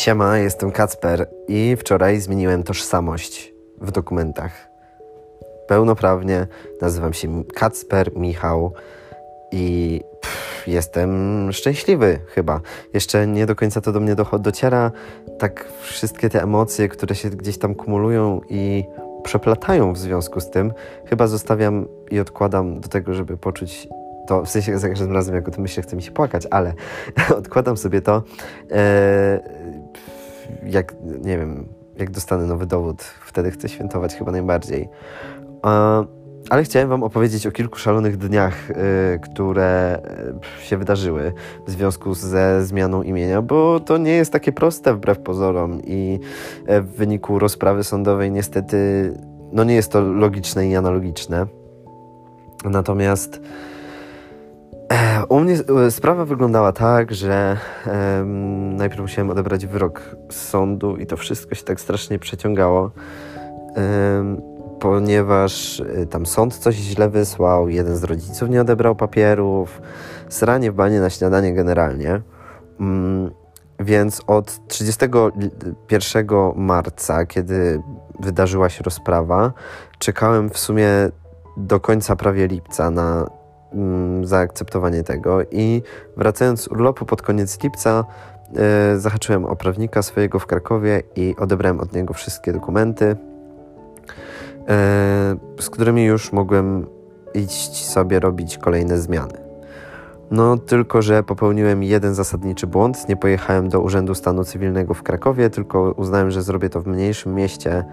Siema, jestem Kacper i wczoraj zmieniłem tożsamość w dokumentach. Pełnoprawnie nazywam się Kacper Michał i pff, jestem szczęśliwy chyba. Jeszcze nie do końca to do mnie dociera. Tak wszystkie te emocje, które się gdzieś tam kumulują i przeplatają w związku z tym, chyba zostawiam i odkładam do tego, żeby poczuć to, w sensie za każdym razem jak o tym myślę, chce mi się płakać, ale odkładam sobie to, e, jak, nie wiem, jak dostanę nowy dowód, wtedy chcę świętować chyba najbardziej. E, ale chciałem Wam opowiedzieć o kilku szalonych dniach, y, które się wydarzyły w związku ze zmianą imienia, bo to nie jest takie proste wbrew pozorom i w wyniku rozprawy sądowej niestety no nie jest to logiczne i analogiczne. Natomiast u mnie sprawa wyglądała tak, że um, najpierw musiałem odebrać wyrok z sądu i to wszystko się tak strasznie przeciągało. Um, ponieważ y, tam sąd coś źle wysłał, jeden z rodziców nie odebrał papierów, sranie w banie na śniadanie generalnie. Mm, więc od 31 marca, kiedy wydarzyła się rozprawa, czekałem w sumie do końca prawie lipca na zaakceptowanie tego i wracając z urlopu pod koniec lipca y, zahaczyłem o prawnika swojego w Krakowie i odebrałem od niego wszystkie dokumenty E, z którymi już mogłem iść sobie robić kolejne zmiany. No, tylko że popełniłem jeden zasadniczy błąd. Nie pojechałem do Urzędu Stanu Cywilnego w Krakowie, tylko uznałem, że zrobię to w mniejszym mieście.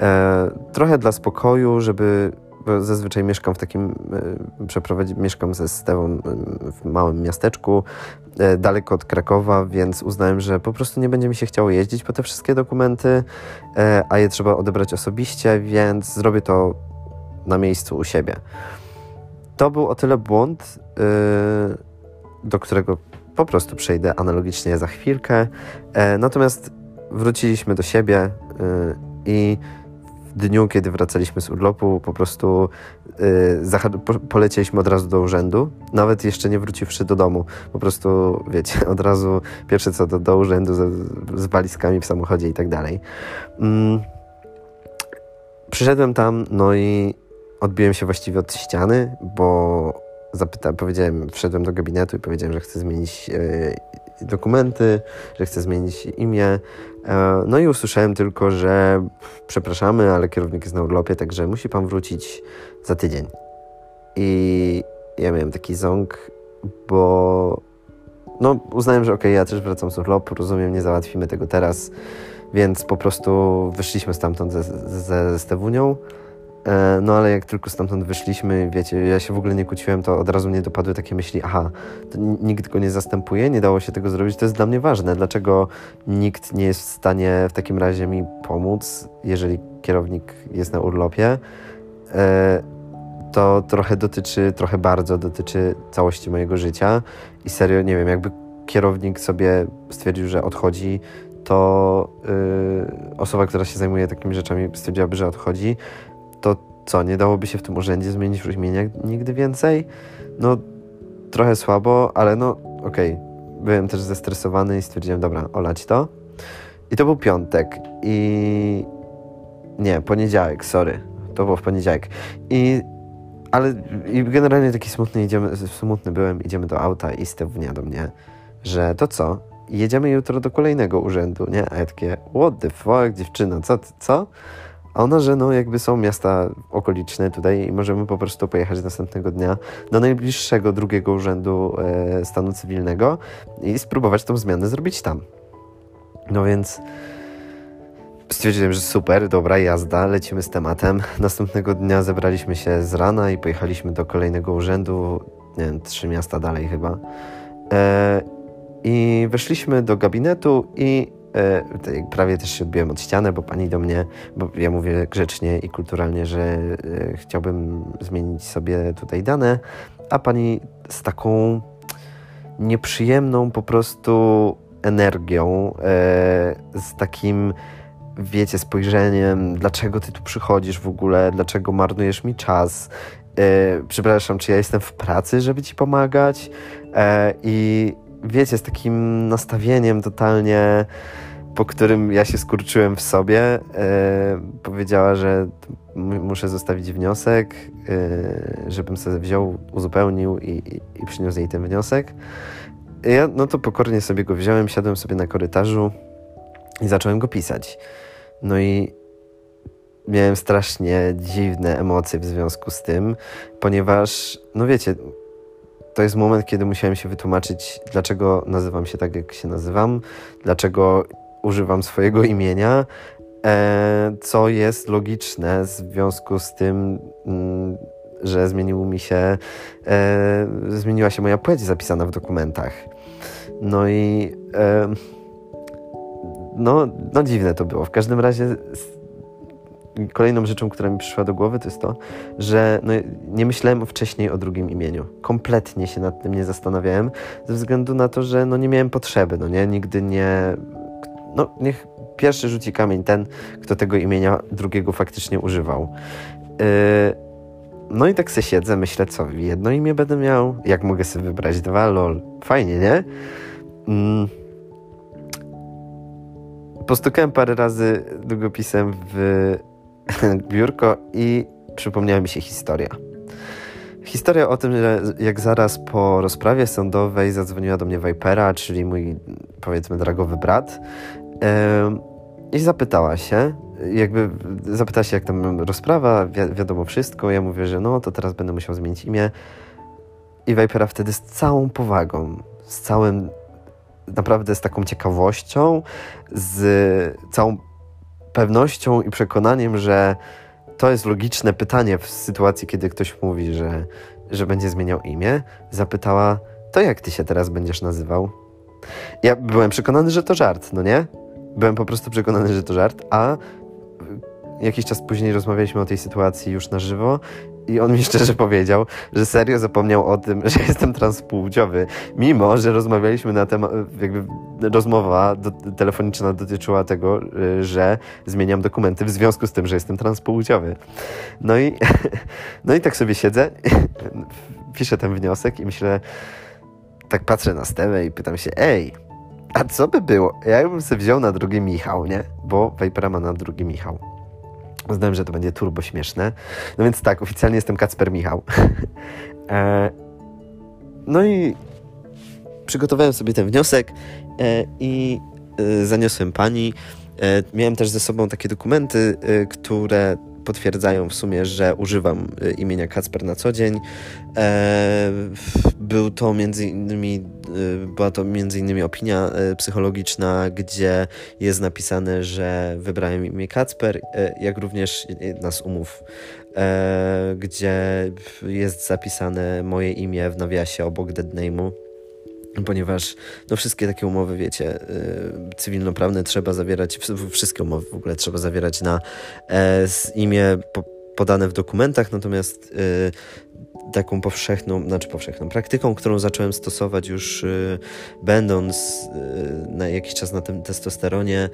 E, trochę dla spokoju, żeby bo zazwyczaj mieszkam w takim, e, przeprowadzi, mieszkam ze Stewą w małym miasteczku, e, daleko od Krakowa, więc uznałem, że po prostu nie będzie mi się chciało jeździć po te wszystkie dokumenty, e, a je trzeba odebrać osobiście, więc zrobię to na miejscu u siebie. To był o tyle błąd, do którego po prostu przejdę analogicznie za chwilkę. Natomiast wróciliśmy do siebie i dniu, kiedy wracaliśmy z urlopu, po prostu yy, po, polecieliśmy od razu do urzędu, nawet jeszcze nie wróciwszy do domu. Po prostu, wiecie, od razu pierwsze co do, do urzędu z, z walizkami w samochodzie i tak dalej. Mm. Przyszedłem tam, no i odbiłem się właściwie od ściany, bo zapytałem, powiedziałem, wszedłem do gabinetu i powiedziałem, że chcę zmienić yy, dokumenty, że chcę zmienić imię. E, no i usłyszałem tylko, że przepraszamy, ale kierownik jest na urlopie, także musi pan wrócić za tydzień. I ja miałem taki ząg, bo no uznałem, że okej, okay, ja też wracam z urlopu, rozumiem, nie załatwimy tego teraz, więc po prostu wyszliśmy stamtąd ze, ze, ze Stewunią. E, no ale jak tylko stamtąd wyszliśmy, wiecie, ja się w ogóle nie kłóciłem, to od razu mnie dopadły takie myśli, aha, nikt go nie zastępuje, nie dało się tego zrobić, to jest dla mnie ważne. Dlaczego nikt nie jest w stanie w takim razie mi pomóc, jeżeli kierownik jest na urlopie? E, to trochę dotyczy, trochę bardzo dotyczy całości mojego życia i serio, nie wiem, jakby kierownik sobie stwierdził, że odchodzi, to yy, osoba, która się zajmuje takimi rzeczami, stwierdziłaby, że odchodzi, to co, nie dałoby się w tym urzędzie zmienić imienia nigdy więcej? No, trochę słabo, ale no, okej. Okay. Byłem też zestresowany i stwierdziłem, dobra, olać to. I to był piątek i... Nie, poniedziałek, sorry. To było w poniedziałek. I... Ale i generalnie taki smutny, idziemy, smutny byłem, idziemy do auta i Stewnia do mnie, że to co? Jedziemy jutro do kolejnego urzędu, nie? A ja takie, what the fuck, dziewczyna, co, co? A ona, że no jakby są miasta okoliczne tutaj i możemy po prostu pojechać następnego dnia do najbliższego drugiego urzędu e, stanu cywilnego i spróbować tą zmianę zrobić tam. No więc stwierdziłem, że super, dobra jazda, lecimy z tematem. Następnego dnia zebraliśmy się z rana i pojechaliśmy do kolejnego urzędu, nie wiem, trzy miasta dalej chyba. E, I weszliśmy do gabinetu i prawie też się odbiłem od ściany, bo pani do mnie, bo ja mówię grzecznie i kulturalnie, że e, chciałbym zmienić sobie tutaj dane, a pani z taką nieprzyjemną po prostu energią, e, z takim wiecie, spojrzeniem, dlaczego ty tu przychodzisz w ogóle, dlaczego marnujesz mi czas, przepraszam, czy ja jestem w pracy, żeby ci pomagać? I wiecie, z takim nastawieniem totalnie po którym ja się skurczyłem w sobie, e, powiedziała, że muszę zostawić wniosek, e, żebym sobie wziął, uzupełnił i, i, i przyniósł jej ten wniosek. Ja no to pokornie sobie go wziąłem, siadłem sobie na korytarzu i zacząłem go pisać. No i miałem strasznie dziwne emocje w związku z tym, ponieważ, no wiecie, to jest moment, kiedy musiałem się wytłumaczyć, dlaczego nazywam się tak, jak się nazywam, dlaczego używam swojego imienia, e, co jest logiczne w związku z tym, mm, że zmienił mi się, e, zmieniła się moja płeć zapisana w dokumentach. No i e, no, no dziwne to było. W każdym razie kolejną rzeczą, która mi przyszła do głowy, to jest to, że no, nie myślałem wcześniej o drugim imieniu. Kompletnie się nad tym nie zastanawiałem, ze względu na to, że no, nie miałem potrzeby, no nie, nigdy nie... No, niech pierwszy rzuci kamień ten, kto tego imienia drugiego faktycznie używał. Yy, no i tak se siedzę, myślę, co, jedno imię będę miał, jak mogę sobie wybrać dwa, lol. Fajnie, nie? Mm. Postukałem parę razy długopisem w biurko i przypomniała mi się historia. Historia o tym, że jak zaraz po rozprawie sądowej zadzwoniła do mnie Vipera, czyli mój powiedzmy dragowy brat, yy, i zapytała się, jakby zapytała się, jak tam rozprawa, wi wiadomo wszystko. Ja mówię, że no to teraz będę musiał zmienić imię. I Vipera wtedy z całą powagą, z całym, naprawdę z taką ciekawością, z całą pewnością i przekonaniem, że to jest logiczne pytanie w sytuacji, kiedy ktoś mówi, że, że będzie zmieniał imię, zapytała, to jak ty się teraz będziesz nazywał? Ja byłem przekonany, że to żart, no nie? Byłem po prostu przekonany, że to żart, a jakiś czas później rozmawialiśmy o tej sytuacji już na żywo i on mi szczerze powiedział, że serio zapomniał o tym, że jestem transpłciowy, mimo że rozmawialiśmy na temat, jakby rozmowa do, telefoniczna dotyczyła tego, y, że zmieniam dokumenty w związku z tym, że jestem transpłciowy. No i, no i tak sobie siedzę, piszę ten wniosek i myślę, tak patrzę na Stewę i pytam się, ej, a co by było? Ja bym sobie wziął na drugi Michał, nie? Bo Vipera ma na drugi Michał. Uznałem, że to będzie turbo śmieszne. No więc tak, oficjalnie jestem Kacper Michał. e, no i przygotowałem sobie ten wniosek e, i e, zaniosłem pani. E, miałem też ze sobą takie dokumenty, e, które potwierdzają w sumie, że używam y, imienia Kacper na co dzień. E, był to między innymi, y, była to między innymi opinia y, psychologiczna, gdzie jest napisane, że wybrałem imię Kacper, jak również z umów, e, gdzie jest zapisane moje imię w nawiasie obok deadname'u ponieważ no wszystkie takie umowy, wiecie, yy, cywilnoprawne trzeba zawierać, wszystkie umowy w ogóle trzeba zawierać na e, imię po, podane w dokumentach, natomiast yy, taką powszechną, znaczy powszechną praktyką, którą zacząłem stosować już yy, będąc y, na jakiś czas na tym testosteronie,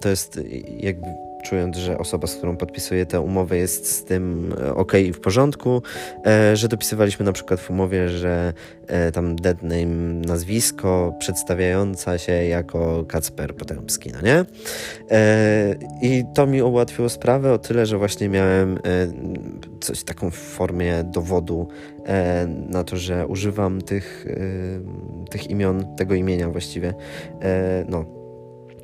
to jest jakby czując, że osoba, z którą podpisuję tę umowę jest z tym e, ok i w porządku, e, że dopisywaliśmy na przykład w umowie, że e, tam dead name, nazwisko przedstawiająca się jako Kacper Potemski, no nie? I to mi ułatwiło sprawę o tyle, że właśnie miałem coś taką w formie dowodu na to, że używam tych, tych imion, tego imienia właściwie, no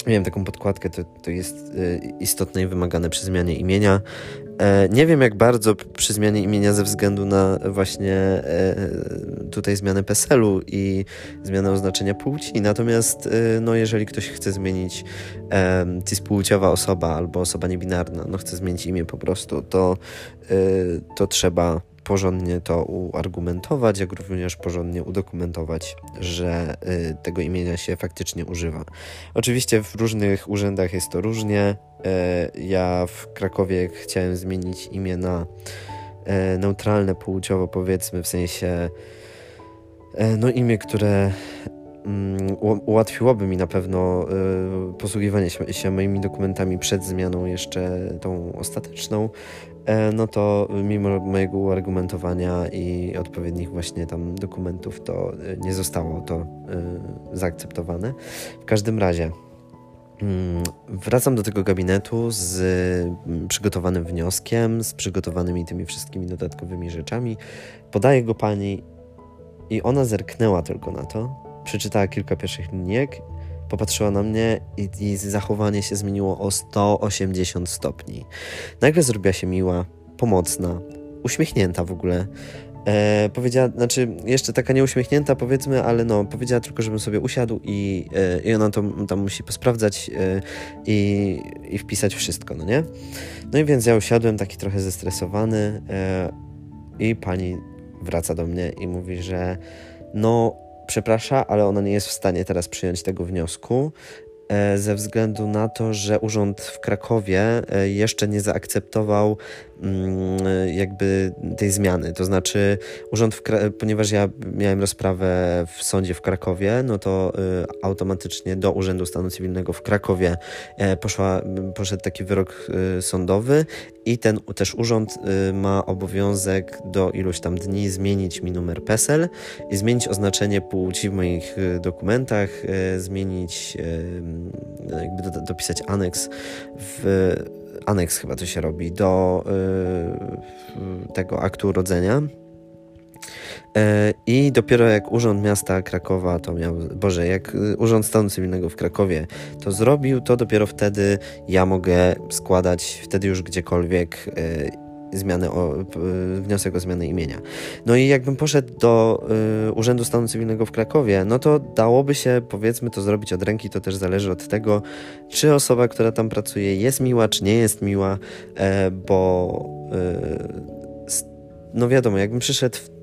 Miałem taką podkładkę, to, to jest y, istotne i wymagane przy zmianie imienia. E, nie wiem jak bardzo przy zmianie imienia ze względu na właśnie e, tutaj zmianę PESEL-u i zmianę oznaczenia płci. Natomiast no, jeżeli ktoś chce zmienić e, cispłciowa osoba albo osoba niebinarna, no chce zmienić imię po prostu, to, to trzeba porządnie to uargumentować, jak również porządnie udokumentować, że y, tego imienia się faktycznie używa. Oczywiście w różnych urzędach jest to różnie. Y, ja w Krakowie chciałem zmienić imię na y, neutralne płciowo, powiedzmy, w sensie no imię, które mm, ułatwiłoby mi na pewno posługiwanie się moimi dokumentami przed zmianą jeszcze tą ostateczną, no to mimo mojego uargumentowania i odpowiednich właśnie tam dokumentów, to e, nie zostało to e, zaakceptowane. W każdym razie, Mm, wracam do tego gabinetu z mm, przygotowanym wnioskiem, z przygotowanymi tymi wszystkimi dodatkowymi rzeczami. Podaję go pani i ona zerknęła tylko na to, przeczytała kilka pierwszych linijek, popatrzyła na mnie i, i zachowanie się zmieniło o 180 stopni. Nagle zrobiła się miła, pomocna, uśmiechnięta w ogóle. E, powiedziała, znaczy jeszcze taka nieuśmiechnięta powiedzmy, ale no, powiedziała tylko, żebym sobie usiadł i, e, i ona to tam musi posprawdzać e, i, i wpisać wszystko, no nie? No i więc ja usiadłem taki trochę zestresowany e, i pani wraca do mnie i mówi, że no przeprasza, ale ona nie jest w stanie teraz przyjąć tego wniosku, E, ze względu na to, że urząd w Krakowie e, jeszcze nie zaakceptował jakby tej zmiany. To znaczy, urząd, ponieważ ja miałem rozprawę w sądzie w Krakowie, no to e, automatycznie do Urzędu Stanu Cywilnego w Krakowie poszła, poszedł taki wyrok sądowy i ten też urząd ma obowiązek do iluś tam dni zmienić mi numer PESEL i zmienić oznaczenie płci w moich dokumentach, zmienić jakby do, dopisać aneks w aneks chyba to się robi do y, tego aktu urodzenia. E, I dopiero jak Urząd Miasta Krakowa to miał, Boże, jak Urząd Stanu Cywilnego w Krakowie to zrobił, to dopiero wtedy ja mogę składać wtedy już gdziekolwiek zmiany o, wniosek o zmianę imienia. No i jakbym poszedł do y, Urzędu Stanu Cywilnego w Krakowie, no to dałoby się powiedzmy to zrobić od ręki, to też zależy od tego, czy osoba, która tam pracuje jest miła, czy nie jest miła, e, bo y, no wiadomo, jakbym przyszedł w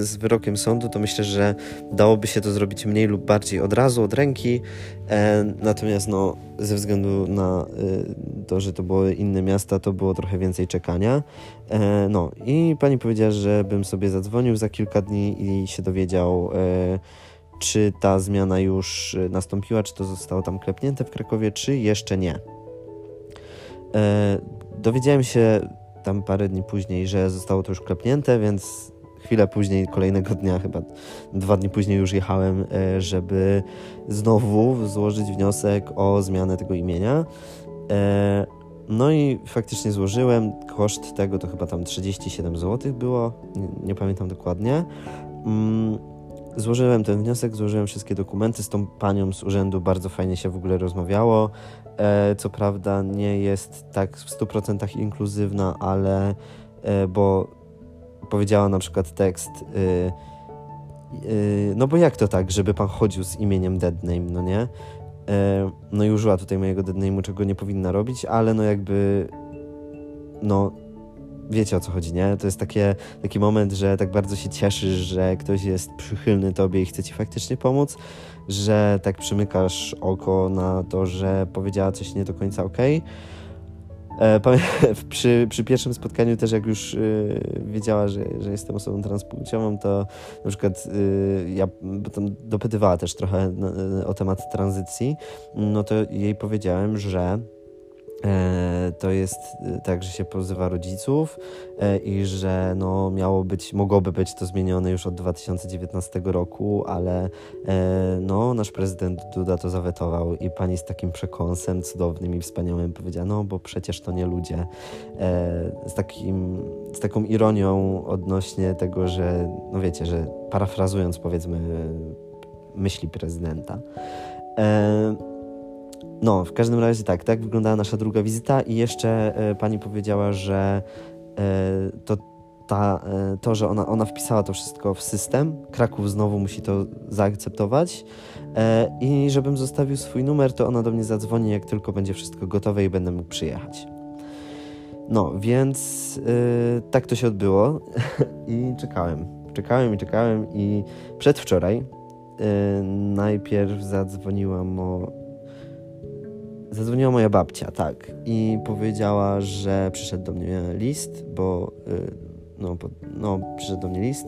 z wyrokiem sądu, to myślę, że dałoby się to zrobić mniej lub bardziej od razu, od ręki. E, natomiast no, ze względu na e, to, że to były inne miasta, to było trochę więcej czekania. E, no i pani powiedziała, żebym sobie zadzwonił za kilka dni i się dowiedział, e, czy ta zmiana już nastąpiła, czy to zostało tam klepnięte w Krakowie, czy jeszcze nie. Dowiedziałem się tam parę dni później, że zostało to już klepnięte, więc chwilę później, kolejnego dnia, chyba dwa dni później już jechałem, e, żeby znowu złożyć wniosek o zmianę tego imienia. E, no i faktycznie złożyłem. Koszt tego to chyba tam 37 zł było, nie, nie pamiętam dokładnie. Mm, złożyłem ten wniosek, złożyłem wszystkie dokumenty. Z tą panią z urzędu bardzo fajnie się w ogóle rozmawiało. E, co prawda nie jest tak w 100% inkluzywna, ale bo powiedziała na przykład tekst. Yy, yy, no bo jak to tak, żeby pan chodził z imieniem deadname, no nie? Yy, no i użyła tutaj mojego deadname'u, czego nie powinna robić, ale no jakby. No, wiecie o co chodzi, nie? To jest takie, taki moment, że tak bardzo się cieszysz, że ktoś jest przychylny tobie i chce ci faktycznie pomóc, że tak przymykasz oko na to, że powiedziała coś nie do końca okej. Okay przy, przy pierwszym spotkaniu też jak już y, wiedziała, że, że jestem osobą transpłciową, to na przykład y, ja tam dopytywała też trochę o temat tranzycji, no to jej powiedziałem, że E, to jest e, tak, że się pozywa rodziców e, i że no, miało być, mogłoby być to zmienione już od 2019 roku, ale no, nasz prezydent Duda to zawetował i pani z takim przekąsem cudownym i wspaniałym powiedziała, no bo przecież to nie ludzie. Z, takim, z taką ironią odnośnie tego, że no wiecie, że parafrazując powiedzmy myśli prezydenta. No, w każdym razie tak, tak wyglądała nasza druga wizyta i jeszcze e, pani powiedziała, że e, to, ta, e, to, że ona, ona wpisała to wszystko w system, Kraków znowu musi to zaakceptować i żebym zostawił swój numer, to ona do mnie zadzwoni, jak tylko będzie wszystko gotowe i będę mógł przyjechać. No, więc tak to się odbyło i czekałem. Czekałem i czekałem i przedwczoraj e, najpierw zadzwoniłam o Zadzwoniła moja babcia, tak, i powiedziała, że przyszedł do mnie list, bo y, no, no przyszedł do mnie list.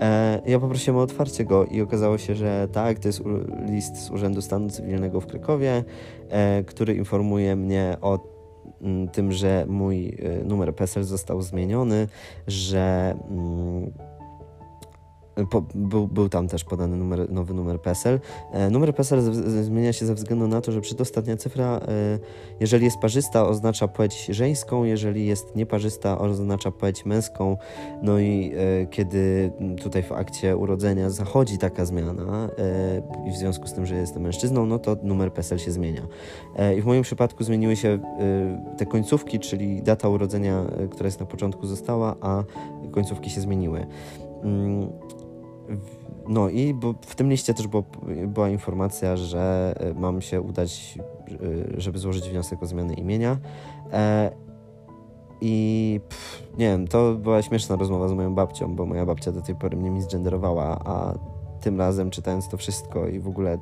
E, ja poprosiłem o otwarcie go i okazało się, że tak, to jest list z Urzędu Stanu Cywilnego w Krakowie, e, który informuje mnie o mm, tym, że mój y, numer PESEL został zmieniony, że mm, po, był, był tam też podany numer, nowy numer PESEL. E, numer PESEL z, z, zmienia się ze względu na to, że przedostatnia cyfra, e, jeżeli jest parzysta, oznacza płeć żeńską, jeżeli jest nieparzysta, oznacza płeć męską. No i e, kiedy tutaj w akcie urodzenia zachodzi taka zmiana e, i w związku z tym, że jestem mężczyzną, no to numer PESEL się zmienia. E, I w moim przypadku zmieniły się e, te końcówki, czyli data urodzenia, która jest na początku została, a końcówki się zmieniły. Mm, no i w tym liście też była informacja, że e, mam się udać, e, żeby złożyć wniosek o zmianę imienia. E, I pff, nie wiem, to była śmieszna rozmowa z moją babcią, bo moja babcia do tej pory mnie misgenderowała, a tym razem czytając to wszystko i w ogóle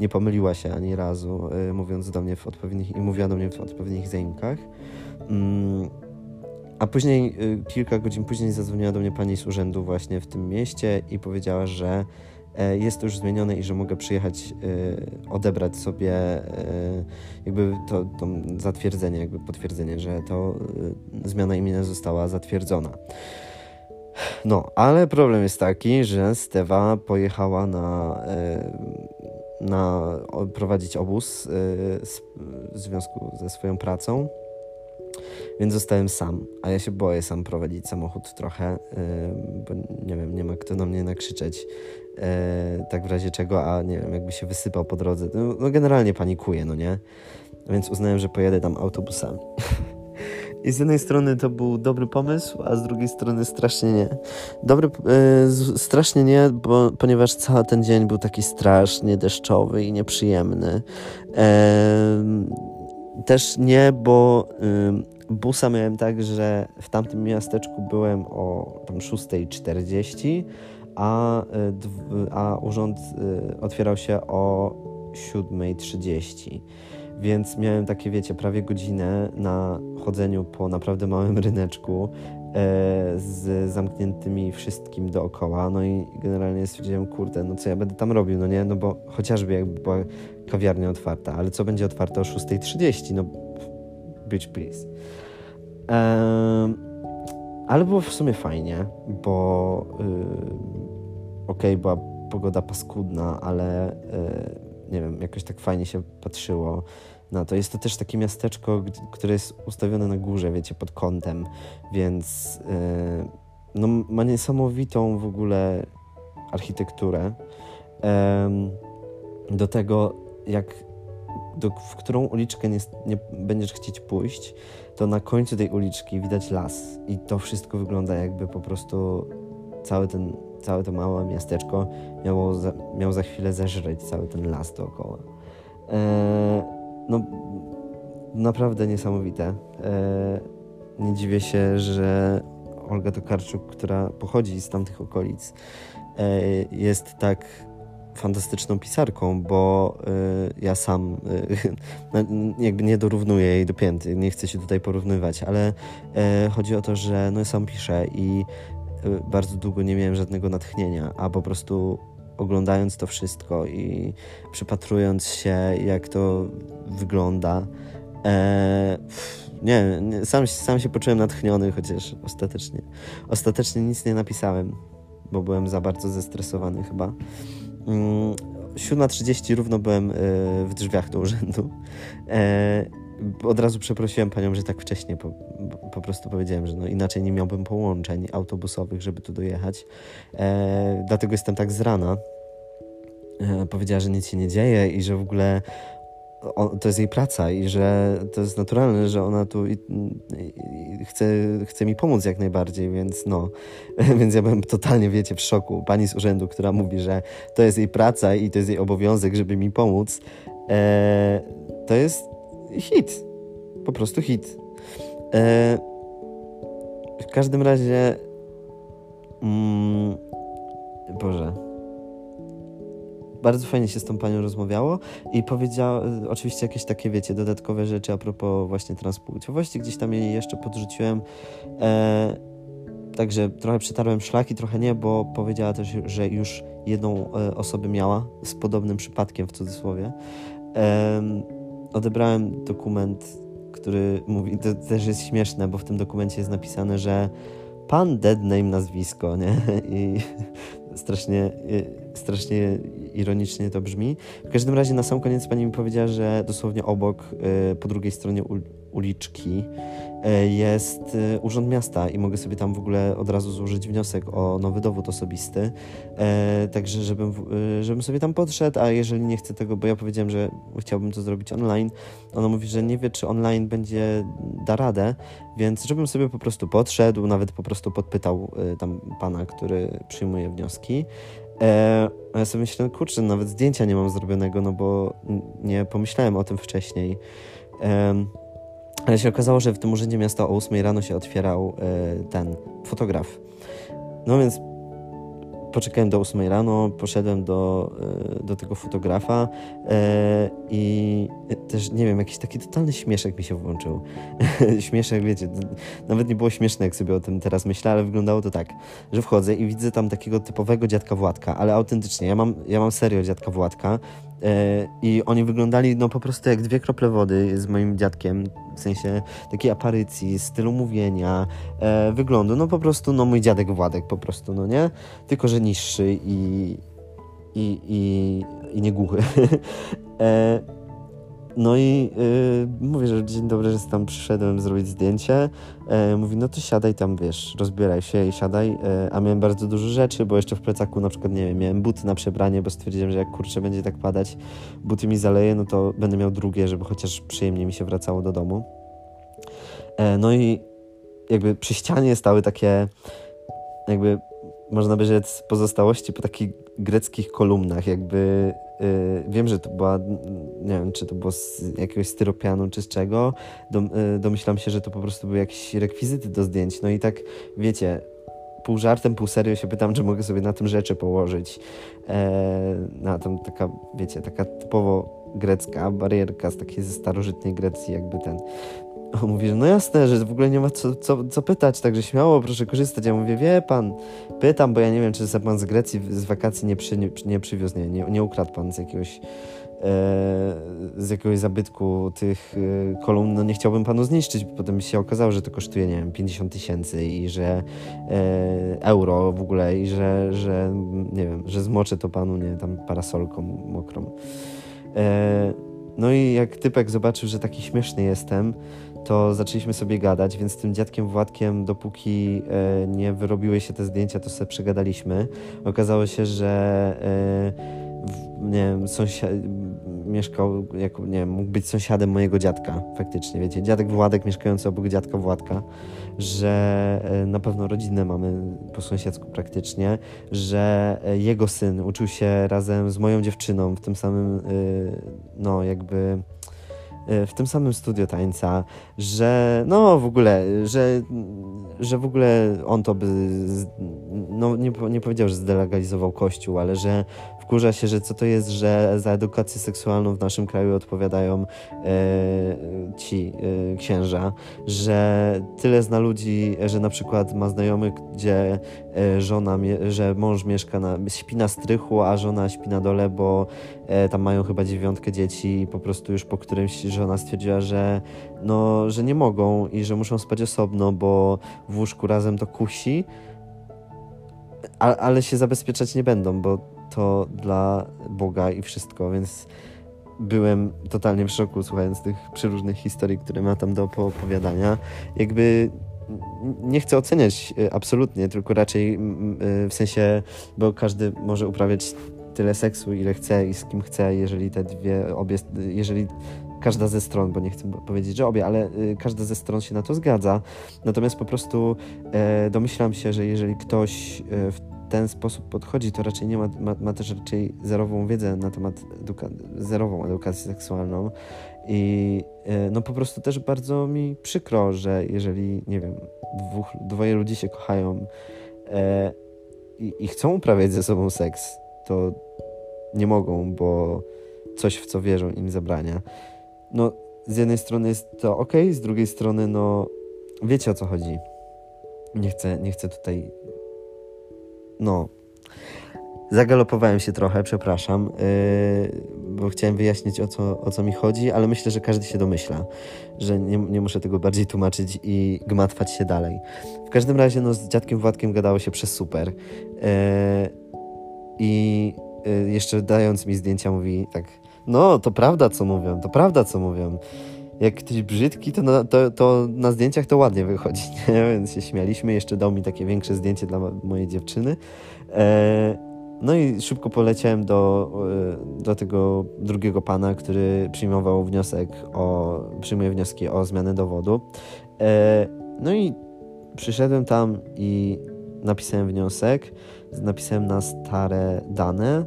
nie pomyliła się ani razu, mówiąc do mnie w odpowiednich i mówiła do mnie w odpowiednich zajmkach. Mm, a później, y, kilka godzin później, zadzwoniła do mnie pani z urzędu właśnie w tym mieście i powiedziała, że e, jest to już zmienione i że mogę przyjechać, y, odebrać sobie y, jakby to, to zatwierdzenie, jakby potwierdzenie, że to zmiana imienia została zatwierdzona. No, ale problem jest taki, że Stewa pojechała na, na prowadzić obóz w związku ze swoją pracą więc zostałem sam, a ja się boję sam prowadzić samochód trochę, bo nie wiem, nie ma kto na mnie nakrzyczeć, e, tak w razie czego, a nie wiem, jakby się wysypał po drodze. No, no generalnie panikuję, no nie? Więc uznałem, że pojadę tam autobusami. I z jednej strony to był dobry pomysł, a z drugiej strony strasznie nie. Dobry, e, strasznie nie, bo, ponieważ cały ten dzień był taki strasznie deszczowy i nieprzyjemny. Też nie, bo busa miałem tak, że w tamtym miasteczku byłem o tam 6.40, a, y, a urząd y, otwierał się o 7.30. Więc miałem takie, wiecie, prawie godzinę na chodzeniu po naprawdę małym ryneczku e, z zamkniętymi wszystkim dookoła. No i generalnie stwierdziłem, kurde, no co ja będę tam robił, no nie? No bo chociażby jakby była kawiarnia otwarta, ale co będzie otwarte o 6.30? No bitch please. Ehm, ale było w sumie fajnie, bo yy, okej, okay, była pogoda paskudna, ale yy, nie wiem, jakoś tak fajnie się patrzyło na to. Jest to też takie miasteczko, które jest ustawione na górze, wiecie, pod kątem, więc yy, no, ma niesamowitą w ogóle architekturę. do tego, jak do, w którą uliczkę nie, nie będziesz chcieć pójść, to na końcu tej uliczki widać las i to wszystko wygląda jakby po prostu cały ten, całe to małe miasteczko miało za, miał za chwilę zeżreć cały ten las dookoła. Eee, no, naprawdę niesamowite. Eee, nie dziwię się, że Olga Tokarczuk, która pochodzi z tamtych okolic, eee, jest tak fantastyczną pisarką, bo y, ja sam y, jakby nie dorównuję jej do pięty, nie chcę się tutaj porównywać, ale y, chodzi o to, że no, sam piszę i y, bardzo długo nie miałem żadnego natchnienia, a po prostu oglądając to wszystko i przypatrując się, jak to wygląda, e, nie, nie sam, sam się poczułem natchniony, chociaż ostatecznie, ostatecznie nic nie napisałem, bo byłem za bardzo zestresowany chyba. 7.30 mm, równo byłem e, w drzwiach do urzędu. E, od razu przeprosiłem panią, że tak wcześnie po, po prostu powiedziałem, że no inaczej nie miałbym połączeń autobusowych, żeby tu dojechać. E, dlatego jestem tak z rana. Powiedziała, że nic się nie dzieje i że w ogóle to jest jej praca i że to jest naturalne, że ona tu i, i chce, chce mi pomóc jak najbardziej, więc no, więc ja byłem totalnie, wiecie, w szoku. Pani z urzędu, która mówi, że to jest jej praca i to jest jej obowiązek, żeby mi pomóc, e, to jest hit. Po prostu hit. E, w każdym razie mm, Boże bardzo fajnie się z tą panią rozmawiało i powiedziała oczywiście jakieś takie, wiecie, dodatkowe rzeczy a propos właśnie transpłciowości, gdzieś tam jej jeszcze podrzuciłem. E, także trochę przetarłem szlaki, trochę nie, bo powiedziała też, że już jedną e, osobę miała z podobnym przypadkiem w cudzysłowie. E, odebrałem dokument, który mówi, to też jest śmieszne, bo w tym dokumencie jest napisane, że pan dead name nazwisko, nie? I strasznie, strasznie ironicznie to brzmi. W każdym razie na sam koniec pani mi powiedziała, że dosłownie obok, po drugiej stronie uliczki E, jest e, Urząd Miasta i mogę sobie tam w ogóle od razu złożyć wniosek o nowy dowód osobisty. E, także, żebym, żebym sobie tam podszedł, a jeżeli nie chcę tego, bo ja powiedziałem, że chciałbym to zrobić online, ona mówi, że nie wie, czy online będzie da radę, więc żebym sobie po prostu podszedł, nawet po prostu podpytał tam pana, który przyjmuje wnioski. A ja sobie myślę, kurczę, nawet zdjęcia nie mam zrobionego, no bo nie pomyślałem o tym wcześniej. Ale się okazało, że w tym urzędzie miasta o 8 rano się otwierał e, ten fotograf. No więc poczekałem do 8 rano, poszedłem do, e, do tego fotografa e, i też, nie wiem, jakiś taki totalny śmieszek mi się włączył. śmieszek, wiecie, nawet nie było śmieszne, jak sobie o tym teraz myślę, ale wyglądało to tak, że wchodzę i widzę tam takiego typowego dziadka Władka, ale autentycznie, ja mam, ja mam serio dziadka Władka i oni wyglądali no po prostu jak dwie krople wody z moim dziadkiem, w sensie takiej aparycji, stylu mówienia, wyglądu, no po prostu, no mój dziadek Władek po prostu, no nie? Tylko, że niższy i, i, i, i nie głuchy. e, no i yy, mówię, że dzień dobry, że tam przyszedłem zrobić zdjęcie. E, mówi, no to siadaj tam, wiesz, rozbieraj się i siadaj. E, a miałem bardzo dużo rzeczy, bo jeszcze w plecaku na przykład, nie wiem, miałem buty na przebranie, bo stwierdziłem, że jak kurczę będzie tak padać, buty mi zaleje, no to będę miał drugie, żeby chociaż przyjemnie mi się wracało do domu. E, no i jakby przy ścianie stały takie jakby można by rzec pozostałości po takich greckich kolumnach, jakby yy, wiem, że to była, nie wiem, czy to było z jakiegoś styropianu, czy z czego, Dom, yy, domyślam się, że to po prostu były jakieś rekwizyty do zdjęć, no i tak, wiecie, pół żartem, pół serio się pytam, czy mogę sobie na tym rzeczy położyć, e, na tam taka, wiecie, taka typowo grecka barierka z takiej ze starożytnej Grecji, jakby ten on mówi, że no jasne, że w ogóle nie ma co, co, co pytać, także śmiało proszę korzystać. Ja mówię, wie pan, pytam, bo ja nie wiem, czy pan z Grecji z wakacji nie, przy, nie, nie przywiózł, nie, nie, nie ukradł pan z jakiegoś e, z jakiegoś zabytku tych e, kolumn, no nie chciałbym panu zniszczyć, bo potem się okazało, że to kosztuje, nie wiem, 50 tysięcy i że e, euro w ogóle i że, że, nie wiem, że zmoczę to panu, nie, tam parasolką mokrą. E, no i jak typek zobaczył, że taki śmieszny jestem, to zaczęliśmy sobie gadać, więc z tym dziadkiem Władkiem, dopóki e, nie wyrobiły się te zdjęcia, to sobie przegadaliśmy. Okazało się, że e, w, nie wiem, sąsiad mieszkał, nie wiem, mógł być sąsiadem mojego dziadka, faktycznie, wiecie, dziadek Władek mieszkający obok dziadka Władka, że e, na pewno rodzinę mamy po sąsiedzku praktycznie, że e, jego syn uczył się razem z moją dziewczyną w tym samym, e, no jakby w tym samym studio tańca, że no w ogóle, że, że w ogóle on to by, no nie, nie powiedział, że zdelegalizował kościół, ale że wkurza się, że co to jest, że za edukację seksualną w naszym kraju odpowiadają e, ci e, księża, że tyle zna ludzi, że na przykład ma znajomych, gdzie e, żona, że mąż mieszka na, śpi na strychu, a żona śpi na dole, bo e, tam mają chyba dziewiątkę dzieci i po prostu już po którymś żona stwierdziła, że no, że nie mogą i że muszą spać osobno, bo w łóżku razem to kusi, a, ale się zabezpieczać nie będą, bo to dla Boga i wszystko, więc byłem totalnie w szoku słuchając tych przeróżnych historii, które ma tam do opowiadania. Jakby nie chcę oceniać e, absolutnie, tylko raczej e, w sensie, bo każdy może uprawiać tyle seksu, ile chce i z kim chce, jeżeli te dwie, obie, jeżeli każda ze stron, bo nie chcę powiedzieć, że obie, ale e, każda ze stron się na to zgadza. Natomiast po prostu domyślam się, że jeżeli ktoś w ten sposób podchodzi, to raczej nie ma, ma, ma też raczej zerową wiedzę na temat eduka zerową edukacji seksualną i e, no po prostu też bardzo mi przykro, że jeżeli, nie wiem, dwóch, dwoje ludzi się kochają e, i, i chcą uprawiać ze sobą seks, to nie mogą, bo coś w co wierzą im zabrania. No, z jednej strony jest to ok, z drugiej strony, no, wiecie o co chodzi. Nie chcę, nie chcę tutaj no, zagalopowałem się trochę, przepraszam. Yy, bo chciałem wyjaśnić o co, o co mi chodzi, ale myślę, że każdy się domyśla, że nie, nie muszę tego bardziej tłumaczyć i gmatwać się dalej. W każdym razie no, z dziadkiem Władkiem gadało się przez super. E, I e, jeszcze dając mi zdjęcia mówi tak, no to prawda co mówią, to prawda co mówią jak ktoś brzydki, to na, to, to na zdjęciach to ładnie wychodzi, nie? więc się śmialiśmy. Jeszcze dał mi takie większe zdjęcie dla mojej dziewczyny. E, no i szybko poleciałem do, e, do tego drugiego pana, który przyjmował wniosek o, przyjmuje wnioski o zmianę dowodu. E, no i przyszedłem tam i napisałem wniosek, napisałem na stare dane,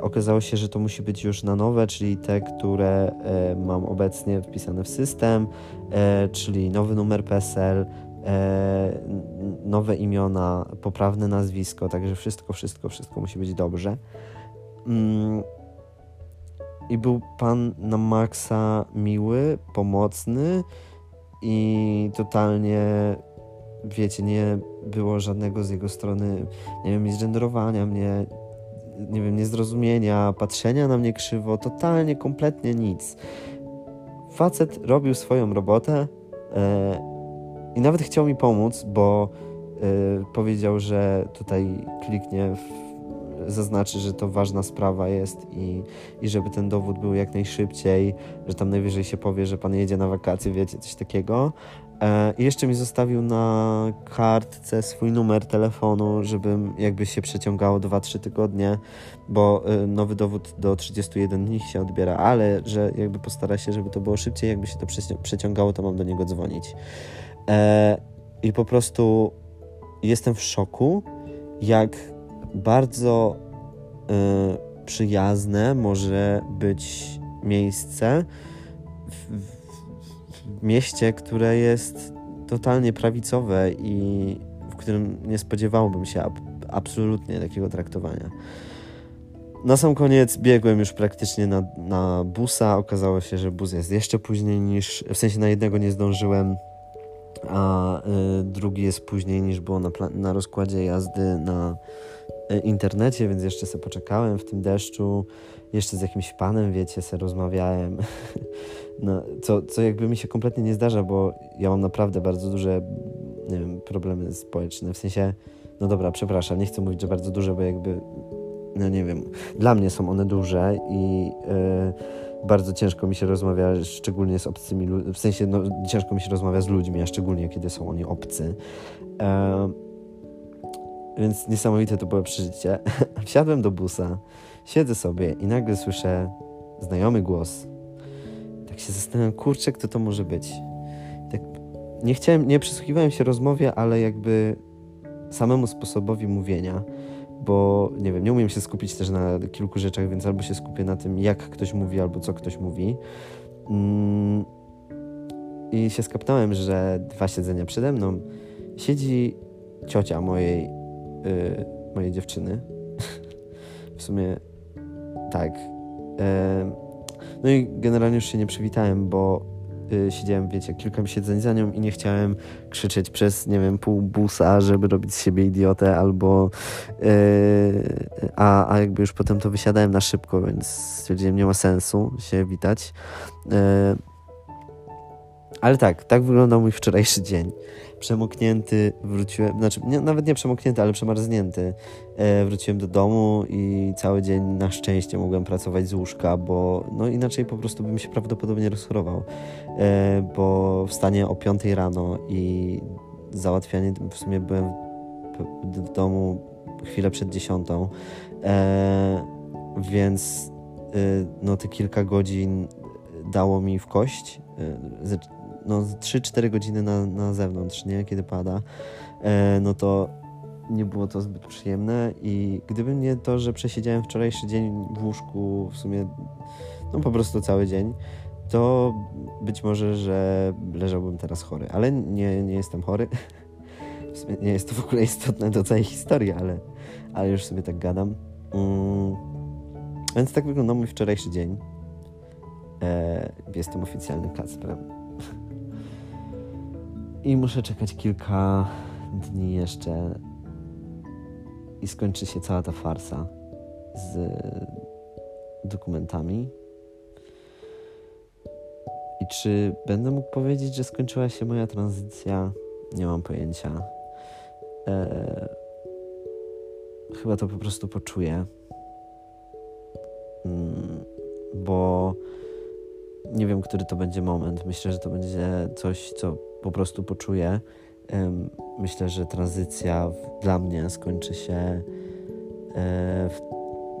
okazało się, że to musi być już na nowe, czyli te, które e, mam obecnie wpisane w system, e, czyli nowy numer PESEL, nowe imiona, poprawne nazwisko, także wszystko, wszystko, wszystko musi być dobrze. Mm. I był pan na maksa miły, pomocny i totalnie, wiecie, nie było żadnego z jego strony, nie wiem, zgenderowania mnie, nie wiem, niezrozumienia, patrzenia na mnie krzywo, totalnie, kompletnie nic. Facet robił swoją robotę e, i nawet chciał mi pomóc, bo e, powiedział, że tutaj kliknie w zaznaczy, że to ważna sprawa jest i, i żeby ten dowód był jak najszybciej, że tam najwyżej się powie, że pan jedzie na wakacje, wiecie, coś takiego. E, I jeszcze mi zostawił na kartce swój numer telefonu, żebym jakby się przeciągało 2-3 tygodnie, bo e, nowy dowód do 31 dni się odbiera, ale że jakby postara się, żeby to było szybciej, jakby się to przeciągało, to mam do niego dzwonić. E, I po prostu jestem w szoku, jak bardzo przyjazne może być miejsce w, mieście, które jest totalnie prawicowe i w którym nie spodziewałbym się ab absolutnie takiego traktowania. Na sam koniec biegłem już praktycznie na, na busa. Okazało się, że bus jest jeszcze później niż. W sensie na jednego nie zdążyłem, a y, drugi jest później niż było na, na rozkładzie jazdy na internecie, więc jeszcze sobie poczekałem w tym deszczu. Jeszcze z jakimś panem, wiecie, sobie rozmawiałem. No, co, co jakby mi się kompletnie nie zdarza, bo ja mam naprawdę bardzo duże nie wiem, problemy społeczne. W sensie, no dobra, przepraszam, nie chcę mówić, że bardzo duże, bo jakby, no nie wiem, dla mnie są one duże i yy, bardzo ciężko mi się rozmawia, szczególnie z obcymi ludźmi. W sensie, no, ciężko mi się rozmawia z ludźmi, a szczególnie kiedy są oni obcy. Yy, więc niesamowite to było przeżycie. Wsiadłem do busa, siedzę sobie i nagle słyszę znajomy głos się zastanawiam, kurczę, kto to może być. Tak, nie chciałem, nie przysłuchiwałem się rozmowie, ale jakby samemu sposobowi mówienia, bo nie wiem, nie umiem się skupić też na kilku rzeczach, więc albo się skupię na tym, jak ktoś mówi, albo co ktoś mówi. Mm, I się skapnąłem, że dwa siedzenia przede mną siedzi ciocia mojej, yy, mojej dziewczyny. w sumie tak. Yy, no i generalnie już się nie przywitałem, bo y, siedziałem, wiecie, kilka siedzeń za nią i nie chciałem krzyczeć przez, nie wiem, pół busa, żeby robić z siebie idiotę, albo yy, a, a jakby już potem to wysiadałem na szybko, więc stwierdziłem, nie ma sensu się witać. Yy, ale tak, tak wyglądał mój wczorajszy dzień przemoknięty, wróciłem, znaczy nie, nawet nie przemoknięty, ale przemarznięty. E, wróciłem do domu i cały dzień na szczęście mogłem pracować z łóżka, bo no inaczej po prostu bym się prawdopodobnie rozchorował, e, bo wstanie o 5 rano i załatwianie, w sumie byłem w, w domu chwilę przed dziesiątą, e, więc e, no te kilka godzin dało mi w kość, e, no 3-4 godziny na, na zewnątrz, nie? Kiedy pada, e, no to nie było to zbyt przyjemne i gdyby nie to, że przesiedziałem wczorajszy dzień w łóżku w sumie no po prostu cały dzień, to być może, że leżałbym teraz chory, ale nie, nie jestem chory. Nie jest to w ogóle istotne do całej historii, ale, ale już sobie tak gadam. Mm. Więc tak wyglądał mój wczorajszy dzień. E, jestem oficjalnym Kacprem. I muszę czekać kilka dni jeszcze i skończy się cała ta farsa z dokumentami. I czy będę mógł powiedzieć, że skończyła się moja tranzycja? Nie mam pojęcia. Eee, chyba to po prostu poczuję. Mm, bo nie wiem, który to będzie moment. Myślę, że to będzie coś, co po prostu poczuję. Myślę, że tranzycja dla mnie skończy się e, w,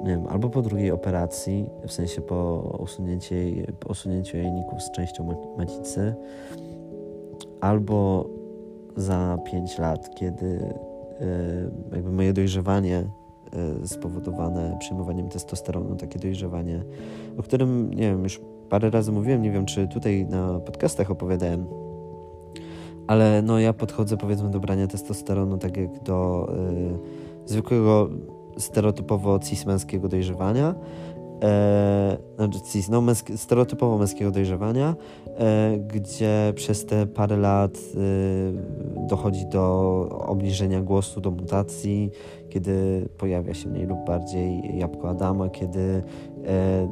nie wiem, albo po drugiej operacji, w sensie po usunięciu, po usunięciu jajników z częścią macicy, albo za 5 lat, kiedy e, jakby moje dojrzewanie e, spowodowane przyjmowaniem testosteronu, takie dojrzewanie, o którym, nie wiem, już parę razy mówiłem, nie wiem, czy tutaj na podcastach opowiadałem, ale no ja podchodzę powiedzmy do brania testosteronu tak jak do y, zwykłego stereotypowo cis-męskiego dojrzewania, e, znaczy cis, no męsk, stereotypowo męskiego dojrzewania, e, gdzie przez te parę lat y, dochodzi do obniżenia głosu, do mutacji, kiedy pojawia się mniej lub bardziej jabłko Adama, kiedy e,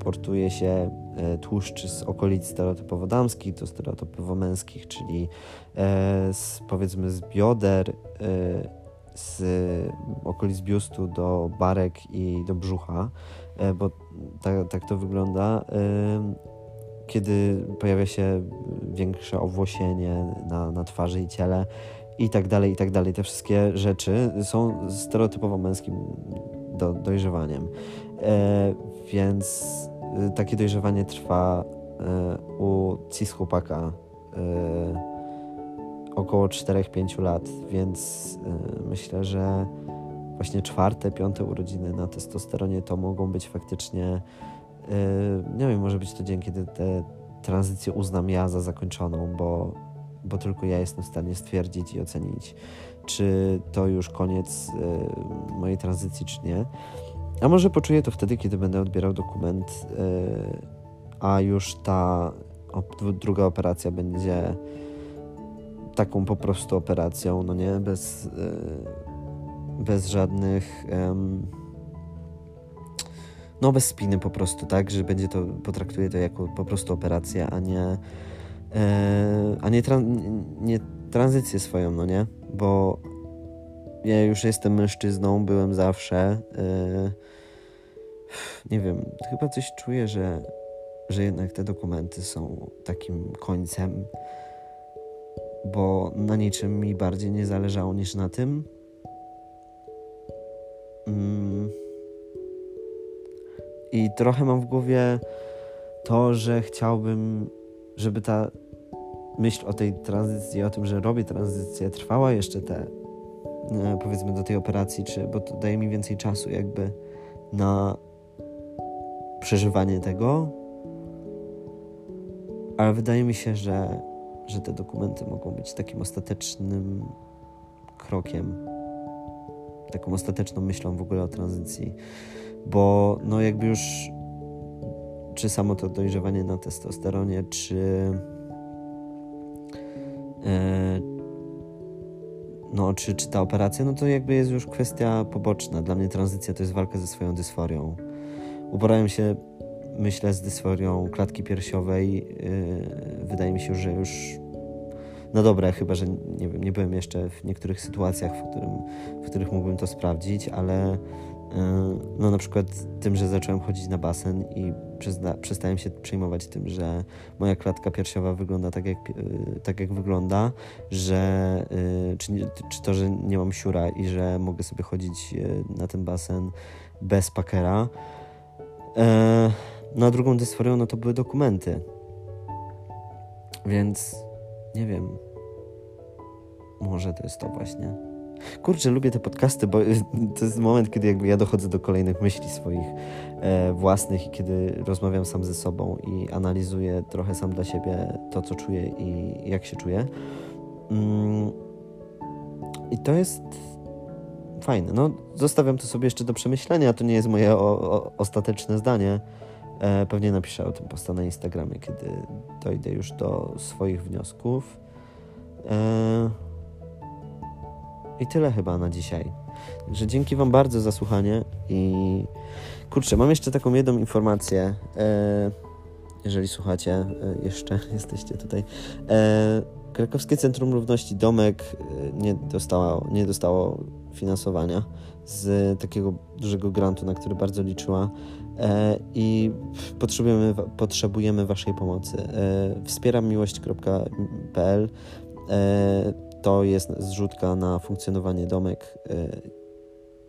transportuje się E, tłuszcz z okolic stereotypowo damskich do stereotypowo męskich, czyli e, z, powiedzmy z bioder, e, z okolic biustu do barek i do brzucha, bo tak, tak to wygląda kiedy pojawia się większe owłosienie na, na twarzy i ciele i tak dalej, i tak dalej. Te wszystkie rzeczy są stereotypowo męskim do, dojrzewaniem. E, więc takie dojrzewanie trwa y, u cis chłopaka y, około 4-5 lat, więc myślę, że właśnie czwarte, piąte urodziny na testosteronie to mogą być faktycznie nie wiem, może być to dzień, kiedy tę tranzycję uznam ja za zakończoną, bo, bo tylko ja jestem w stanie stwierdzić i ocenić, czy to już koniec mojej tranzycji, czy nie. A może poczuję to wtedy, kiedy będę odbierał dokument, yy, a już ta druga operacja będzie taką po prostu operacją, no nie, bez, yy, bez żadnych. No, bez spiny po prostu, tak, że będzie to, potraktuję to jako po prostu operację, a nie, e, a nie, nie tranzycję swoją, no nie, bo ja już jestem mężczyzną, byłem zawsze. Yy, nie wiem, chyba coś czuję, że, że jednak te dokumenty są takim końcem, bo na niczym mi bardziej nie zależało niż na tym. Mm. I trochę mam w głowie to, że chciałbym, żeby ta myśl o tej tranzycji, o tym, że robię tranzycję, trwała jeszcze te, e, powiedzmy, do tej operacji, czy, bo to daje mi więcej czasu, jakby na przeżywanie tego, ale wydaje mi się, że, że te dokumenty mogą być takim ostatecznym krokiem, taką ostateczną myślą w ogóle o tranzycji, bo no jakby już czy samo to dojrzewanie na testosteronie, czy e, no, czy, czy ta operacja, no to jakby jest już kwestia poboczna. Dla mnie tranzycja to jest walka ze swoją dysforią. Uporałem się, myślę, z dysforią klatki piersiowej. Yy, wydaje mi się, że już no dobre, chyba że nie wiem, nie byłem jeszcze w niektórych sytuacjach, w, którym, w których mógłbym to sprawdzić, ale yy, no na przykład tym, że zacząłem chodzić na basen i przestałem się przejmować tym, że moja klatka piersiowa wygląda tak jak, yy, tak jak wygląda, że czy, czy to, że nie mam siura i że mogę sobie chodzić na ten basen bez pakera, E, no a drugą dysforią no to były dokumenty. Więc nie wiem. Może to jest to właśnie. Kurczę, lubię te podcasty, bo to jest moment, kiedy jakby ja dochodzę do kolejnych myśli swoich e, własnych i kiedy rozmawiam sam ze sobą i analizuję trochę sam dla siebie to, co czuję i jak się czuję. Mm, I to jest fajne. No, zostawiam to sobie jeszcze do przemyślenia. To nie jest moje o, o, ostateczne zdanie. E, pewnie napiszę o tym posta na Instagramie, kiedy dojdę już do swoich wniosków. E, I tyle chyba na dzisiaj. Także dzięki Wam bardzo za słuchanie i kurczę, mam jeszcze taką jedną informację. E, jeżeli słuchacie, e, jeszcze jesteście tutaj. E, Krakowskie Centrum Równości Domek e, nie dostało, nie dostało finansowania z takiego dużego grantu, na który bardzo liczyła i potrzebujemy, potrzebujemy Waszej pomocy. Wspierammiłość.pl to jest zrzutka na funkcjonowanie domek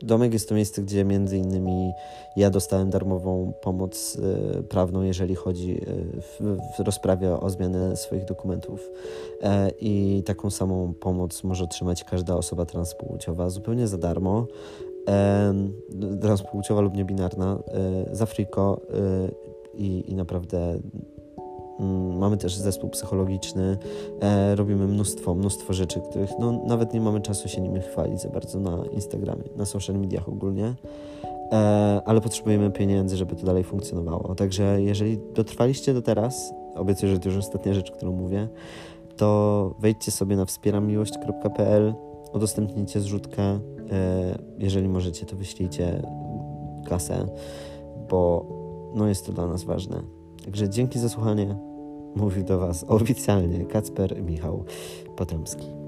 Domek jest to miejsce, gdzie między innymi ja dostałem darmową pomoc y, prawną, jeżeli chodzi y, w, w rozprawie o zmianę swoich dokumentów. E, I taką samą pomoc może otrzymać każda osoba transpłciowa zupełnie za darmo. E, transpłciowa lub niebinarna, e, za friko i, i naprawdę mamy też zespół psychologiczny, e, robimy mnóstwo, mnóstwo rzeczy, których no, nawet nie mamy czasu się nimi chwalić za bardzo na Instagramie, na social mediach ogólnie, e, ale potrzebujemy pieniędzy, żeby to dalej funkcjonowało. Także jeżeli dotrwaliście do teraz, obiecuję, że to już ostatnia rzecz, którą mówię, to wejdźcie sobie na wspieramiłość.pl, udostępnijcie zrzutkę, e, jeżeli możecie, to wyślijcie kasę, bo no jest to dla nas ważne. Także dzięki za słuchanie. Mówił do Was oficjalnie Kacper Michał Potomski.